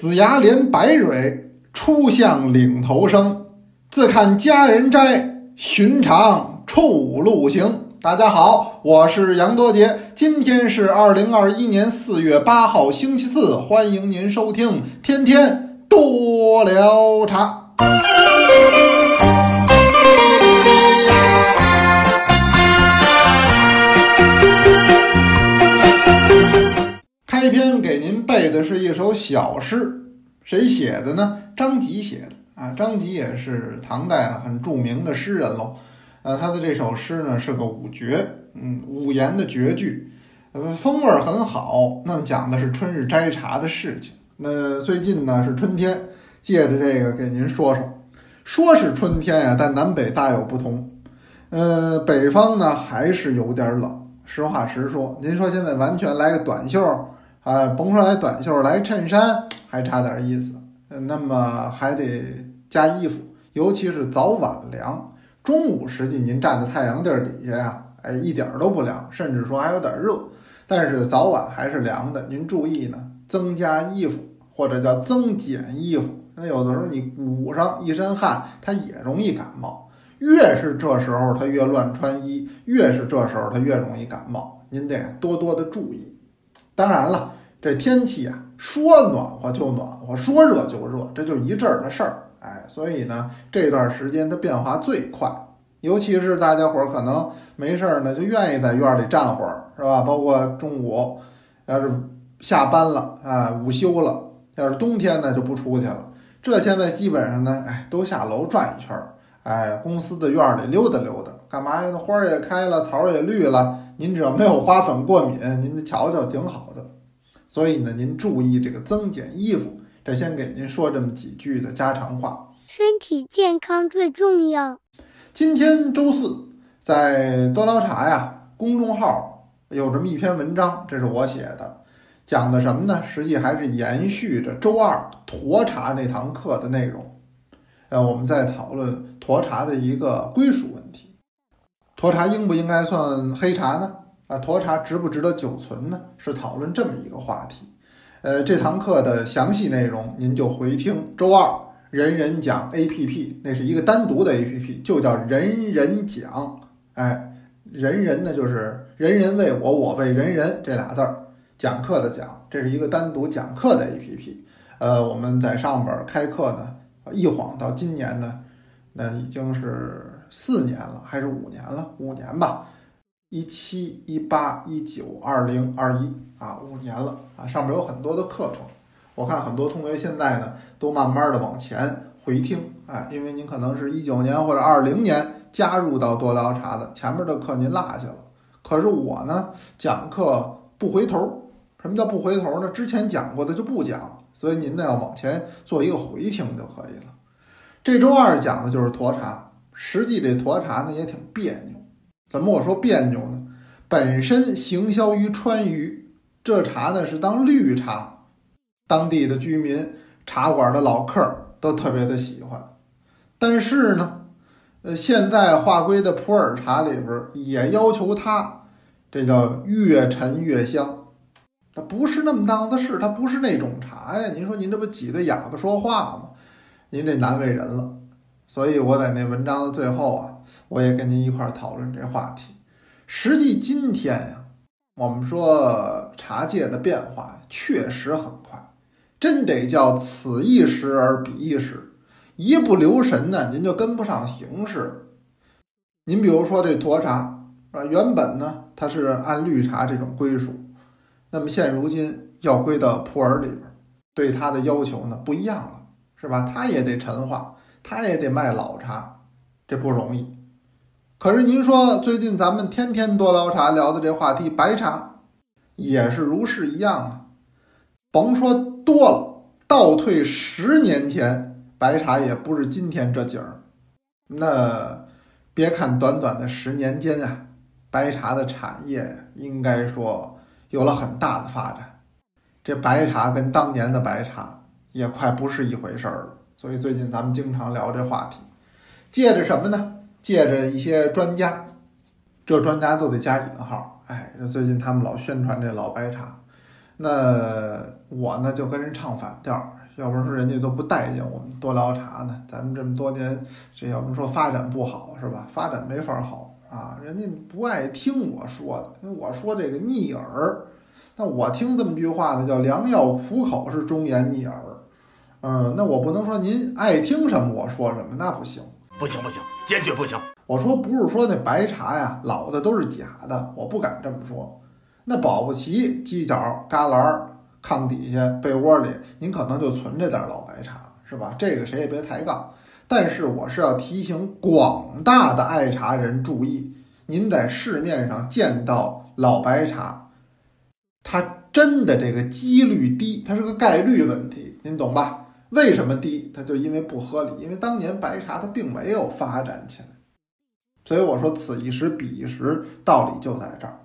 子牙连白蕊，初向岭头生。自看佳人斋，寻常处路行。大家好，我是杨多杰，今天是二零二一年四月八号，星期四，欢迎您收听天天多聊茶。开篇给您背的是一首小诗，谁写的呢？张籍写的啊。张籍也是唐代啊很著名的诗人喽。呃，他的这首诗呢是个五绝，嗯，五言的绝句，呃，风味很好。那么讲的是春日摘茶的事情。那最近呢是春天，借着这个给您说说，说是春天呀，但南北大有不同。呃，北方呢还是有点冷。实话实说，您说现在完全来个短袖，啊，甭说来短袖，来衬衫还差点意思。那么还得加衣服，尤其是早晚凉。中午实际您站在太阳地儿底下呀，哎，一点都不凉，甚至说还有点热。但是早晚还是凉的，您注意呢，增加衣服或者叫增减衣服。那有的时候你捂上一身汗，它也容易感冒。越是这时候，他越乱穿衣；越是这时候，他越容易感冒。您得多多的注意。当然了，这天气啊，说暖和就暖和，说热就热，这就是一阵儿的事儿。哎，所以呢，这段时间它变化最快。尤其是大家伙儿可能没事儿呢，就愿意在院里站会儿，是吧？包括中午，要是下班了啊，午休了，要是冬天呢，就不出去了。这现在基本上呢，哎，都下楼转一圈儿。哎，公司的院里溜达溜达，干嘛呀？那花儿也开了，草儿也绿了。您只要没有花粉过敏，您瞧瞧挺好的。所以呢，您注意这个增减衣服。这先给您说这么几句的家常话。身体健康最重要。今天周四，在多聊茶呀公众号有这么一篇文章，这是我写的，讲的什么呢？实际还是延续着周二沱茶那堂课的内容。呃，我们在讨论沱茶的一个归属问题。沱茶应不应该算黑茶呢？啊，沱茶值不值得久存呢？是讨论这么一个话题。呃，这堂课的详细内容您就回听周二人人讲 A P P，那是一个单独的 A P P，就叫人人讲。哎，人人呢就是人人为我，我为人人这俩字儿，讲课的讲，这是一个单独讲课的 A P P。呃，我们在上边开课呢。一晃到今年呢，那已经是四年了，还是五年了？五年吧，一七、一八、一九、二零、二一啊，五年了啊！上面有很多的课程，我看很多同学现在呢都慢慢的往前回听啊，因为您可能是一九年或者二零年加入到多聊茶的，前面的课您落下了。可是我呢讲课不回头，什么叫不回头呢？之前讲过的就不讲。所以您呢要往前做一个回听就可以了。这周二讲的就是沱茶，实际这沱茶呢也挺别扭。怎么我说别扭呢？本身行销于川渝，这茶呢是当绿茶，当地的居民、茶馆的老客都特别的喜欢。但是呢，呃，现在划归的普洱茶里边也要求它，这叫越陈越香。它不是那么档子事，它不是那种茶呀。您说您这不挤得哑巴说话吗？您这难为人了。所以我在那文章的最后啊，我也跟您一块儿讨论这话题。实际今天呀，我们说茶界的变化确实很快，真得叫此一时而彼一时，一不留神呢，您就跟不上形势。您比如说这沱茶啊，原本呢它是按绿茶这种归属。那么现如今要归到普洱里边，对它的要求呢不一样了，是吧？它也得陈化，它也得卖老茶，这不容易。可是您说最近咱们天天多聊茶聊的这话题，白茶也是如是一样啊。甭说多了，倒退十年前，白茶也不是今天这景儿。那别看短短的十年间啊，白茶的产业应该说。有了很大的发展，这白茶跟当年的白茶也快不是一回事儿了。所以最近咱们经常聊这话题，借着什么呢？借着一些专家，这专家都得加引号。哎，这最近他们老宣传这老白茶，那我呢就跟人唱反调，要不然说人家都不待见我们多聊茶呢。咱们这么多年，这要不说发展不好是吧？发展没法好啊，人家不爱听我说的，因为我说这个逆耳。那我听这么句话呢，叫良药苦口是忠言逆耳。嗯，那我不能说您爱听什么我说什么，那不行，不行不行，坚决不行。我说不是说那白茶呀，老的都是假的，我不敢这么说。那保不齐犄角旮旯、炕底下、被窝里，您可能就存着点老白茶，是吧？这个谁也别抬杠。但是我是要提醒广大的爱茶人注意，您在市面上见到老白茶，它真的这个几率低，它是个概率问题，您懂吧？为什么低？它就因为不合理，因为当年白茶它并没有发展起来，所以我说此一时彼一时，道理就在这儿。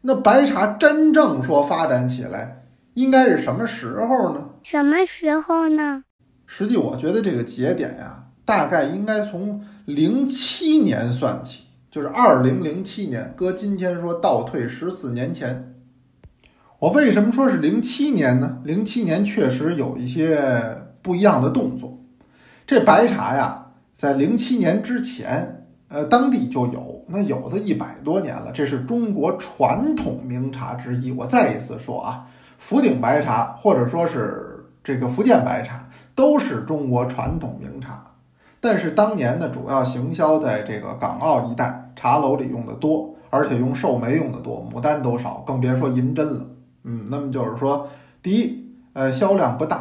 那白茶真正说发展起来，应该是什么时候呢？什么时候呢？实际我觉得这个节点呀，大概应该从零七年算起，就是二零零七年，搁今天说倒退十四年前。我为什么说是零七年呢？零七年确实有一些不一样的动作。这白茶呀，在零七年之前，呃，当地就有，那有的一百多年了。这是中国传统名茶之一。我再一次说啊，福鼎白茶或者说是这个福建白茶，都是中国传统名茶。但是当年呢，主要行销在这个港澳一带茶楼里用的多，而且用寿眉用的多，牡丹都少，更别说银针了。嗯，那么就是说，第一，呃，销量不大；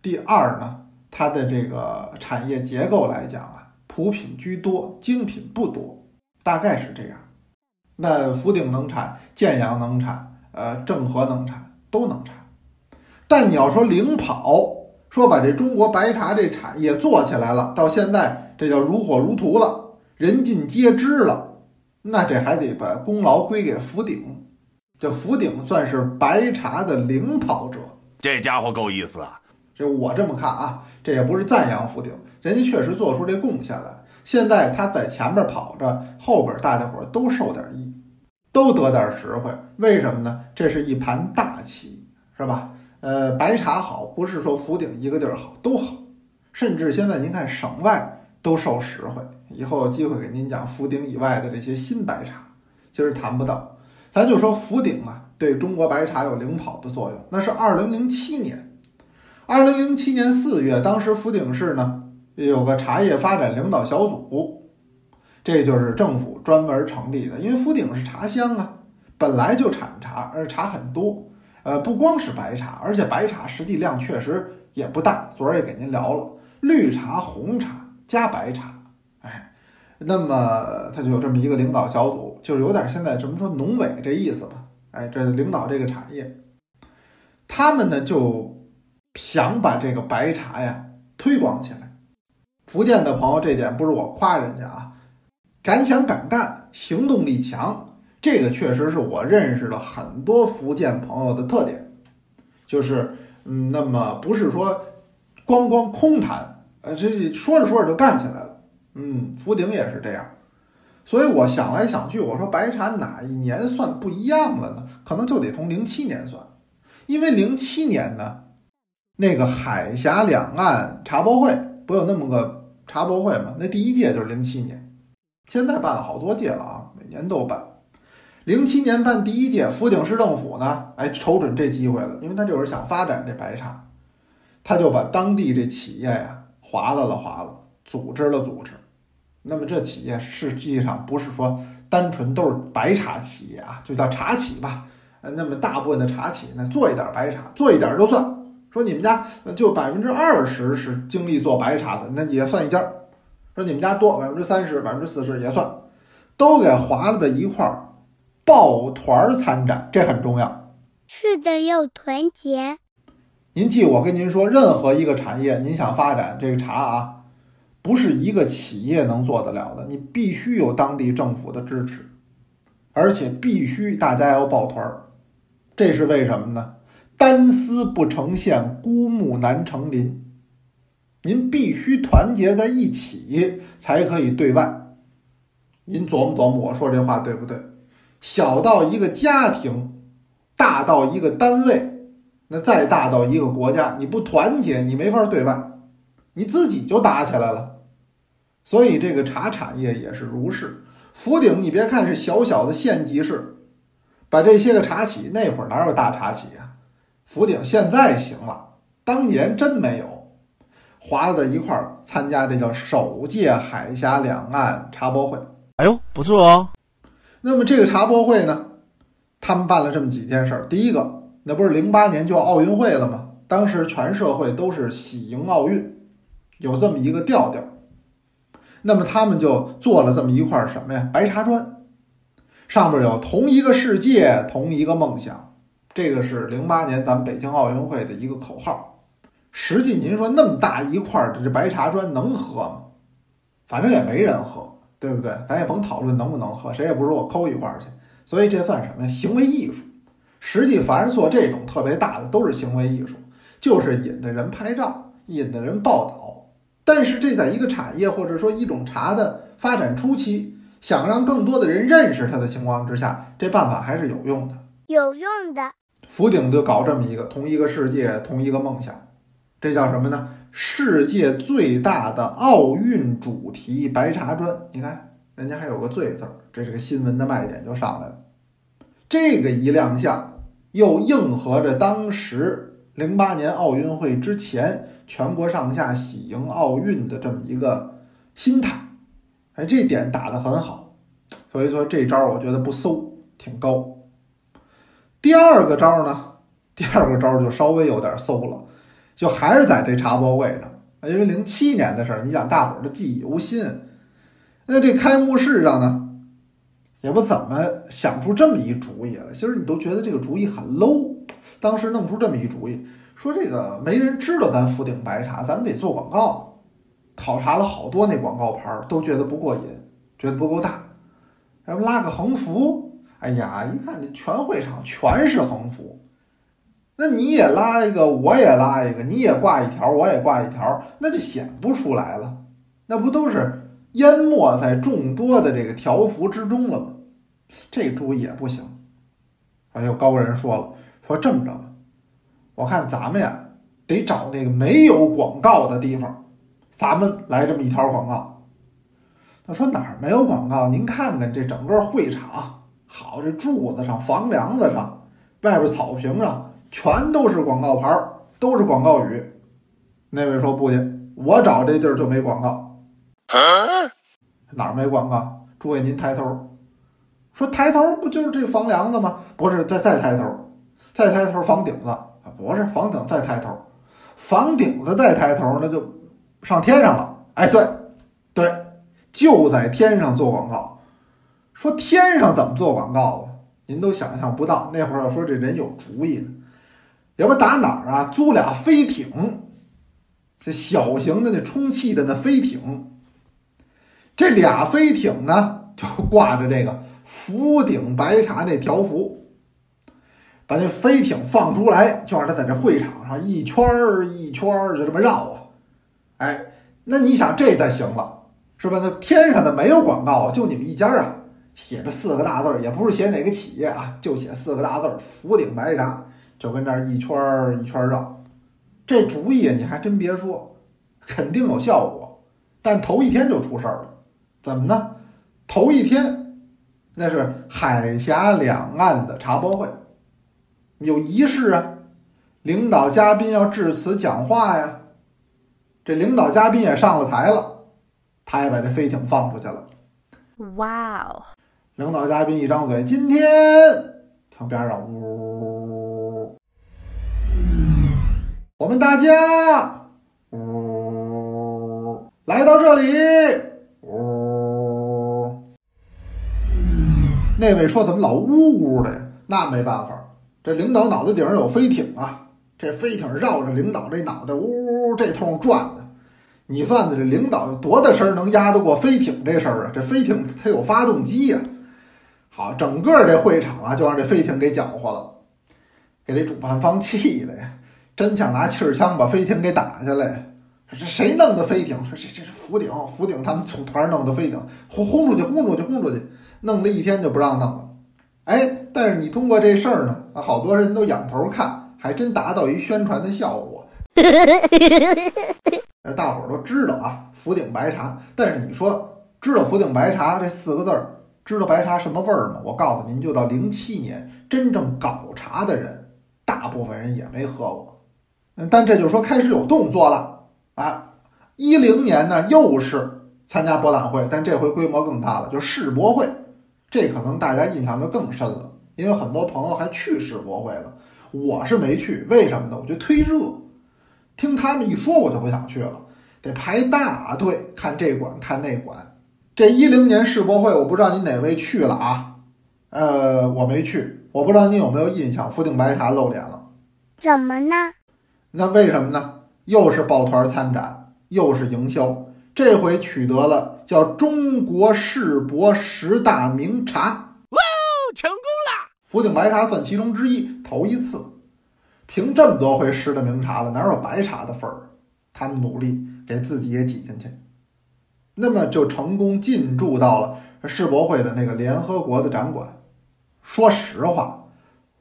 第二呢，它的这个产业结构来讲啊，普品居多，精品不多，大概是这样。那福鼎能产，建阳能产，呃，政和能产，都能产。但你要说领跑，说把这中国白茶这产业做起来了，到现在这叫如火如荼了，人尽皆知了，那这还得把功劳归给福鼎。这福鼎算是白茶的领跑者，这家伙够意思啊！这我这么看啊，这也不是赞扬福鼎，人家确实做出这贡献来。现在他在前面跑着，后边大家伙都受点益，都得点实惠。为什么呢？这是一盘大棋，是吧？呃，白茶好，不是说福鼎一个地儿好，都好。甚至现在您看省外都受实惠。以后有机会给您讲福鼎以外的这些新白茶，今儿谈不到。咱就说福鼎啊，对中国白茶有领跑的作用。那是二零零七年，二零零七年四月，当时福鼎市呢有个茶叶发展领导小组，这就是政府专门成立的。因为福鼎是茶乡啊，本来就产茶，而茶很多。呃，不光是白茶，而且白茶实际量确实也不大。昨儿也给您聊了，绿茶、红茶加白茶，哎。那么他就有这么一个领导小组，就是有点现在怎么说农委这意思吧？哎，这领导这个产业，他们呢就想把这个白茶呀推广起来。福建的朋友，这点不是我夸人家啊，敢想敢干，行动力强，这个确实是我认识了很多福建朋友的特点，就是嗯，那么不是说光光空谈，呃，这说着说着就干起来了。嗯，福鼎也是这样，所以我想来想去，我说白茶哪一年算不一样了呢？可能就得从零七年算，因为零七年呢，那个海峡两岸茶博会不有那么个茶博会吗？那第一届就是零七年，现在办了好多届了啊，每年都办。零七年办第一届，福鼎市政府呢，哎，瞅准这机会了，因为他就是想发展这白茶，他就把当地这企业呀划拉了划拉，组织了组织。那么这企业实际上不是说单纯都是白茶企业啊，就叫茶企吧。呃，那么大部分的茶企呢，做一点白茶，做一点就算。说你们家就百分之二十是精力做白茶的，那也算一家。说你们家多百分之三十、百分之四十也算，都给划了在一块儿，抱团参展，这很重要。是的，要团结。您记我跟您说，任何一个产业，您想发展这个茶啊。不是一个企业能做得了的，你必须有当地政府的支持，而且必须大家要抱团儿。这是为什么呢？单丝不成线，孤木难成林。您必须团结在一起，才可以对外。您琢磨琢磨，我说这话对不对？小到一个家庭，大到一个单位，那再大到一个国家，你不团结，你没法对外，你自己就打起来了。所以这个茶产业也是如是。福鼎，你别看是小小的县级市，把这些个茶企，那会儿哪有大茶企呀？福鼎现在行了，当年真没有。划到一块儿参加这叫首届海峡两岸茶博会。哎呦，不错哦。那么这个茶博会呢，他们办了这么几件事儿。第一个，那不是零八年就奥运会了吗？当时全社会都是喜迎奥运，有这么一个调调。那么他们就做了这么一块什么呀？白茶砖，上面有同一个世界，同一个梦想。这个是零八年咱们北京奥运会的一个口号。实际您说那么大一块的这白茶砖能喝吗？反正也没人喝，对不对？咱也甭讨论能不能喝，谁也不是我抠一块去。所以这算什么呀？行为艺术。实际凡是做这种特别大的，都是行为艺术，就是引着人拍照，引着人报道。但是这在一个产业或者说一种茶的发展初期，想让更多的人认识它的情况之下，这办法还是有用的。有用的。福鼎就搞这么一个同一个世界同一个梦想，这叫什么呢？世界最大的奥运主题白茶砖。你看人家还有个“最”字儿，这是个新闻的卖点就上来了。这个一亮相，又应和着当时零八年奥运会之前。全国上下喜迎奥运的这么一个心态，哎，这点打得很好，所以说这招我觉得不馊，挺高。第二个招呢，第二个招就稍微有点馊了，就还是在这茶博会上，因为零七年的事儿，你想大伙儿都记忆犹新。那这开幕式上呢，也不怎么想出这么一主意来，其实你都觉得这个主意很 low，当时弄出这么一主意。说这个没人知道咱福鼎白茶，咱们得做广告。考察了好多那广告牌儿，都觉得不过瘾，觉得不够大。要不拉个横幅？哎呀，一看这全会场全是横幅，那你也拉一个，我也拉一个，你也挂一条，我也挂一条，那就显不出来了。那不都是淹没在众多的这个条幅之中了吗？这主意也不行。哎，有高人说了，说这么着。我看咱们呀，得找那个没有广告的地方，咱们来这么一条广告。他说哪儿没有广告？您看看这整个会场，好，这柱子上、房梁子上、外边草坪上，全都是广告牌，都是广告语。那位说不行，我找这地儿就没广告。哪儿没广告？诸位您抬头，说抬头不就是这房梁子吗？不是，再再抬头，再抬头房顶子。不是房顶再抬头，房顶子再抬头，那就上天上了。哎，对，对，就在天上做广告。说天上怎么做广告啊？您都想象不到。那会儿要说这人有主意呢，要不打哪儿啊？租俩飞艇，这小型的那充气的那飞艇。这俩飞艇呢，就挂着这个福鼎白茶那条幅。把那飞艇放出来，就让他在这会场上一圈儿一圈儿就这么绕啊！哎，那你想这才行了，是吧？那天上的没有广告，就你们一家啊，写着四个大字儿，也不是写哪个企业啊，就写四个大字儿“福鼎白茶”，就跟这儿一圈儿一圈儿绕。这主意你还真别说，肯定有效果。但头一天就出事儿了，怎么呢？头一天那是海峡两岸的茶博会。有仪式啊，领导嘉宾要致辞讲话呀。这领导嘉宾也上了台了，他也把这飞艇放出去了。哇哦！领导嘉宾一张嘴，今天听边上呜，我们大家呜来到这里呜。那位说怎么老呜呜的呀？那没办法。这领导脑袋顶上有飞艇啊，这飞艇绕着领导这脑袋呜呜呜这通转的，你算算这领导有多大声能压得过飞艇这声啊？这飞艇它有发动机呀。好，整个这会场啊就让这飞艇给搅和了，给这主办方气的呀，真想拿气儿枪把飞艇给打下来。这谁弄的飞艇？说这这是福鼎，福鼎他们组团弄的飞艇，轰轰出去，轰出去，轰出去，弄了一天就不让弄了。哎，但是你通过这事儿呢，啊，好多人都仰头看，还真达到一宣传的效果。呃，大伙儿都知道啊，福鼎白茶。但是你说知道福鼎白茶这四个字儿，知道白茶什么味儿吗？我告诉您，就到零七年，真正搞茶的人，大部分人也没喝过。嗯，但这就说开始有动作了啊。一零年呢，又是参加博览会，但这回规模更大了，就世博会。这可能大家印象就更深了，因为很多朋友还去世博会了，我是没去，为什么呢？我觉得忒热。听他们一说，我就不想去了，得排大队看这馆看那馆。这一零年世博会，我不知道您哪位去了啊？呃，我没去，我不知道您有没有印象，福鼎白茶露脸了。怎么呢？那为什么呢？又是抱团参展，又是营销，这回取得了叫中国世博十大名茶！福鼎白茶算其中之一，头一次。凭这么多回失的名茶了，哪有白茶的份儿？他们努力给自己也挤进去，那么就成功进驻到了世博会的那个联合国的展馆。说实话，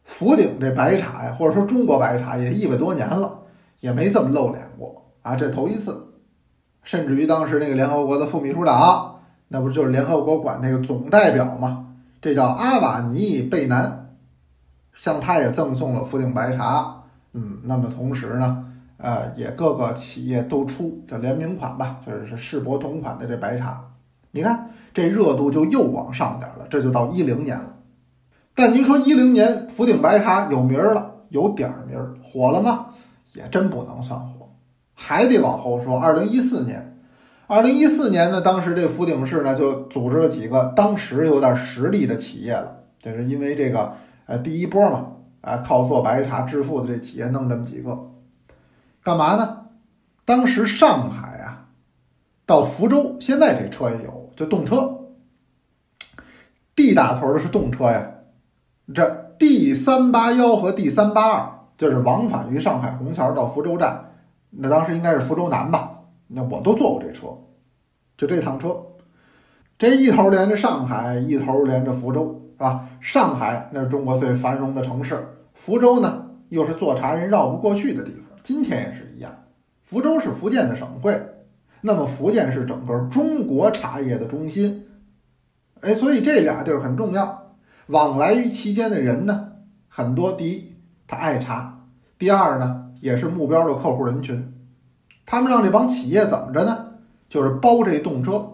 福鼎这白茶呀，或者说中国白茶也一百多年了，也没这么露脸过啊，这头一次。甚至于当时那个联合国的副秘书长，那不就是联合国管那个总代表吗？这叫阿瓦尼贝南，向他也赠送了福鼎白茶。嗯，那么同时呢，呃，也各个企业都出的联名款吧，就是世博同款的这白茶。你看这热度就又往上点了，这就到一零年了。但您说一零年福鼎白茶有名儿了，有点儿名，火了吗？也真不能算火，还得往后说。二零一四年，二零一四年呢，当时这福鼎市呢就组织了几个当时有点实力的企业了，就是因为这个呃第一波嘛。啊，靠做白茶致富的这企业弄这么几个，干嘛呢？当时上海啊，到福州，现在这车也有，就动车。D 打头的是动车呀，这 D 三八幺和 D 三八二就是往返于上海虹桥到福州站，那当时应该是福州南吧？那我都坐过这车，就这趟车，这一头连着上海，一头连着福州。是吧？上海那是中国最繁荣的城市，福州呢又是做茶人绕不过去的地方。今天也是一样，福州是福建的省会，那么福建是整个中国茶叶的中心。哎，所以这俩地儿很重要。往来于其间的人呢，很多。第一，他爱茶；第二呢，也是目标的客户人群。他们让这帮企业怎么着呢？就是包这动车，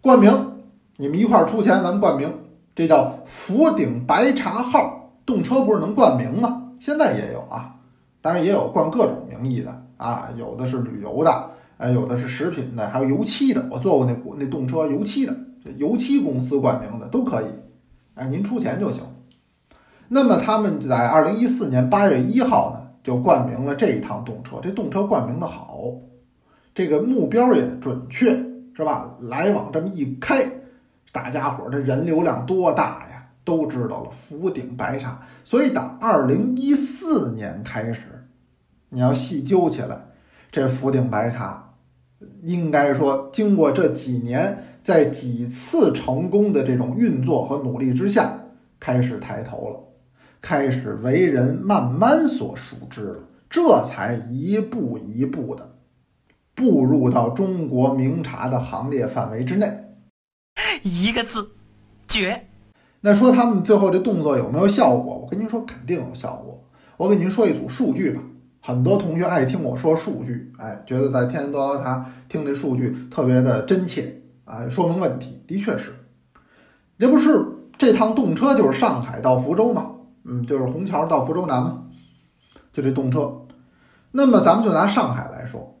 冠名，你们一块儿出钱，咱们冠名。这叫福鼎白茶号动车，不是能冠名吗？现在也有啊，当然也有冠各种名义的啊，有的是旅游的，哎，有的是食品的，还有油漆的。我坐过那那动车，油漆的，油漆公司冠名的都可以，哎，您出钱就行。那么他们在二零一四年八月一号呢，就冠名了这一趟动车。这动车冠名的好，这个目标也准确，是吧？来往这么一开。大家伙儿的人流量多大呀？都知道了，福鼎白茶。所以，打二零一四年开始，你要细究起来，这福鼎白茶，应该说经过这几年，在几次成功的这种运作和努力之下，开始抬头了，开始为人慢慢所熟知了，这才一步一步的步入到中国名茶的行列范围之内。一个字，绝。那说他们最后这动作有没有效果？我跟您说，肯定有效果。我给您说一组数据吧。很多同学爱听我说数据，哎，觉得在天天多聊茶听这数据特别的真切啊，说明问题。的确是，这不是这趟动车就是上海到福州嘛？嗯，就是虹桥到福州南嘛，就这动车。那么咱们就拿上海来说。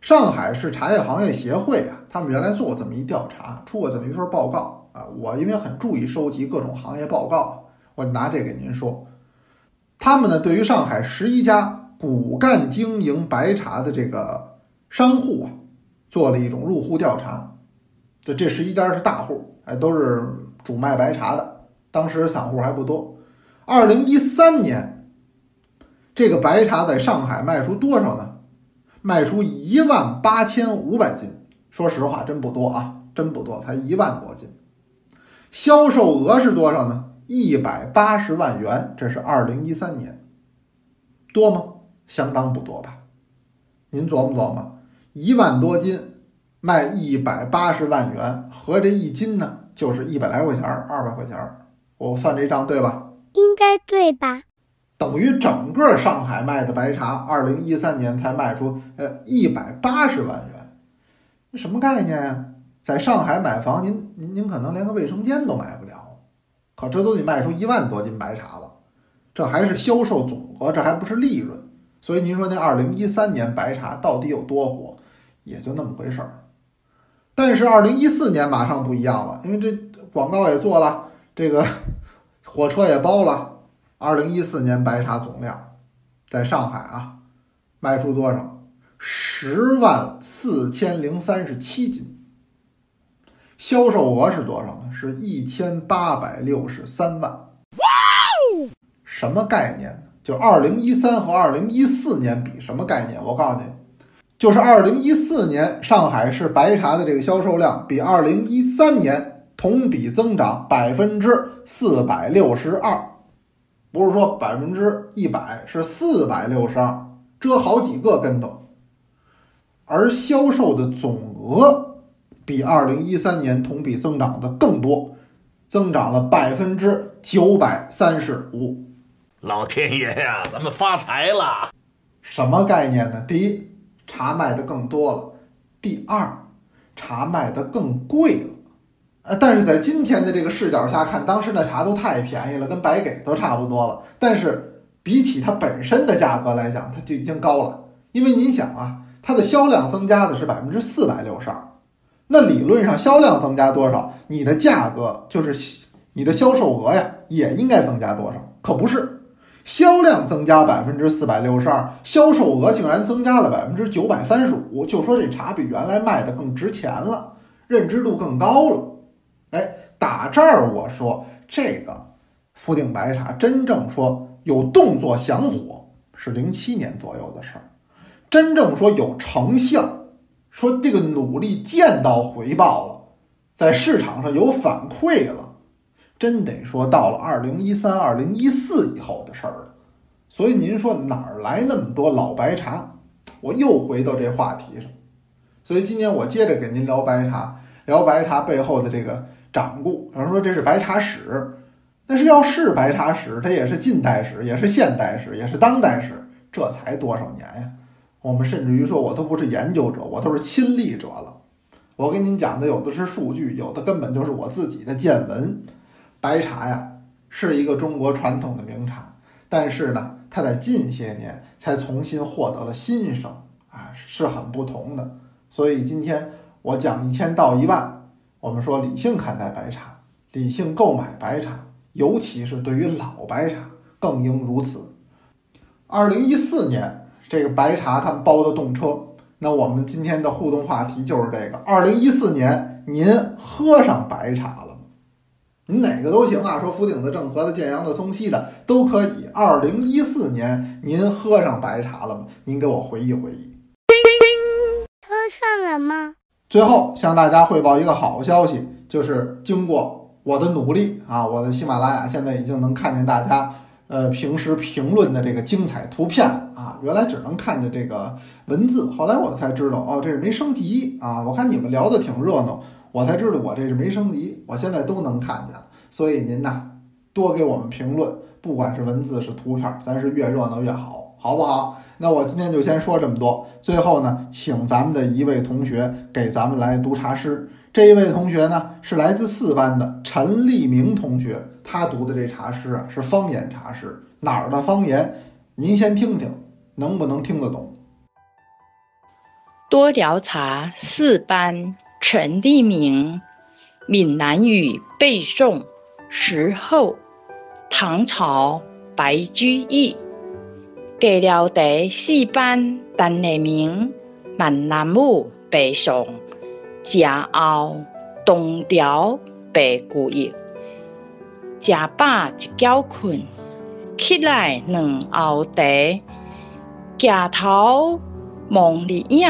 上海市茶叶行业协会啊，他们原来做过这么一调查，出过这么一份报告啊。我因为很注意收集各种行业报告，我拿这给您说。他们呢，对于上海十一家骨干经营白茶的这个商户啊，做了一种入户调查。就这十一家是大户，哎，都是主卖白茶的。当时散户还不多。二零一三年，这个白茶在上海卖出多少呢？卖出一万八千五百斤，说实话真不多啊，真不多，才一万多斤。销售额是多少呢？一百八十万元，这是二零一三年。多吗？相当不多吧？您琢磨琢磨，一万多斤卖一百八十万元，合这一斤呢，就是一百来块钱，二百块钱。我算这账对吧？应该对吧？等于整个上海卖的白茶，二零一三年才卖出呃一百八十万元，这什么概念呀、在上海买房，您您您可能连个卫生间都买不了，可这都得卖出一万多斤白茶了，这还是销售总额，这还不是利润。所以您说那二零一三年白茶到底有多火，也就那么回事儿。但是二零一四年马上不一样了，因为这广告也做了，这个火车也包了。二零一四年白茶总量在上海啊，卖出多少？十万四千零三十七斤。销售额是多少呢？是一千八百六十三万。哇什么概念？就二零一三和二零一四年比，什么概念？我告诉你，就是二零一四年上海市白茶的这个销售量比二零一三年同比增长百分之四百六十二。不是说百分之一百，是四百六十二，折好几个跟头。而销售的总额比二零一三年同比增长的更多，增长了百分之九百三十五。老天爷呀，咱们发财了！什么概念呢？第一，茶卖的更多了；第二，茶卖的更贵了。呃，但是在今天的这个视角下看，当时那茶都太便宜了，跟白给都差不多了。但是比起它本身的价格来讲，它就已经高了。因为您想啊，它的销量增加的是百分之四百六十二，那理论上销量增加多少，你的价格就是你的销售额呀，也应该增加多少？可不是，销量增加百分之四百六十二，销售额竟然增加了百分之九百三十五，就说这茶比原来卖的更值钱了，认知度更高了。打这儿我说这个福鼎白茶真正说有动作想火是零七年左右的事儿，真正说有成效，说这个努力见到回报了，在市场上有反馈了，真得说到了二零一三、二零一四以后的事儿了。所以您说哪儿来那么多老白茶？我又回到这话题上，所以今天我接着给您聊白茶，聊白茶背后的这个。掌故，有人说这是白茶史，那是要是白茶史，它也是近代史，也是现代史，也是当代史，这才多少年呀？我们甚至于说，我都不是研究者，我都是亲历者了。我跟您讲的有的是数据，有的根本就是我自己的见闻。白茶呀，是一个中国传统的名茶，但是呢，它在近些年才重新获得了新生啊，是很不同的。所以今天我讲一千到一万。我们说理性看待白茶，理性购买白茶，尤其是对于老白茶更应如此。二零一四年这个白茶他们包的动车，那我们今天的互动话题就是这个：二零一四年您喝上白茶了吗？您哪个都行啊，说福鼎的、正和的、建阳的、松溪的都可以。二零一四年您喝上白茶了吗？您给我回忆回忆。喝上了吗？最后向大家汇报一个好消息，就是经过我的努力啊，我的喜马拉雅现在已经能看见大家呃平时评论的这个精彩图片啊，原来只能看见这个文字，后来我才知道哦，这是没升级啊。我看你们聊的挺热闹，我才知道我这是没升级，我现在都能看见。所以您呐，多给我们评论，不管是文字是图片，咱是越热闹越好，好不好？那我今天就先说这么多。最后呢，请咱们的一位同学给咱们来读茶诗。这一位同学呢，是来自四班的陈立明同学，他读的这茶诗啊是方言茶诗，哪儿的方言？您先听听，能不能听得懂？多聊茶四班陈立明，闽南语背诵时候，唐朝白居易。过了第四班陈立明闽南语背诵，食后东调白句意，食饱一觉困，起来两后茶，抬头望日影，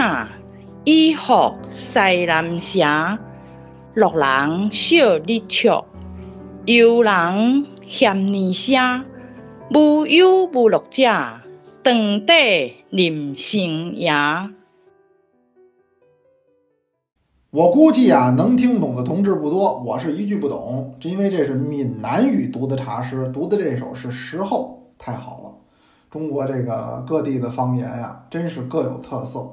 以服西南城。乐人笑日出，忧人嫌年声，无忧无乐者。等待临新芽。我估计啊，能听懂的同志不多，我是一句不懂，这因为这是闽南语读的茶诗，读的这首是时候，太好了。中国这个各地的方言呀，真是各有特色，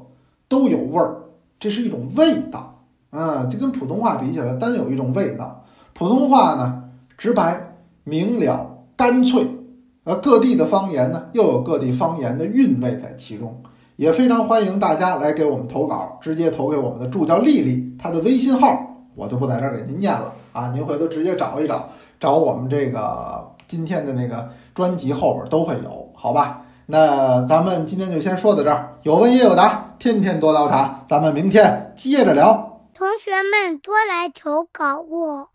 都有味儿，这是一种味道，嗯，就跟普通话比起来，单有一种味道。普通话呢，直白明了、干脆，而各地的方言呢，又有各地方言的韵味在其中。也非常欢迎大家来给我们投稿，直接投给我们的助教丽丽，她的微信号我就不在这儿给您念了啊，您回头直接找一找，找我们这个今天的那个专辑后边都会有，好吧？那咱们今天就先说到这儿，有问也有答，天天多聊茶，咱们明天接着聊。同学们多来投稿哦。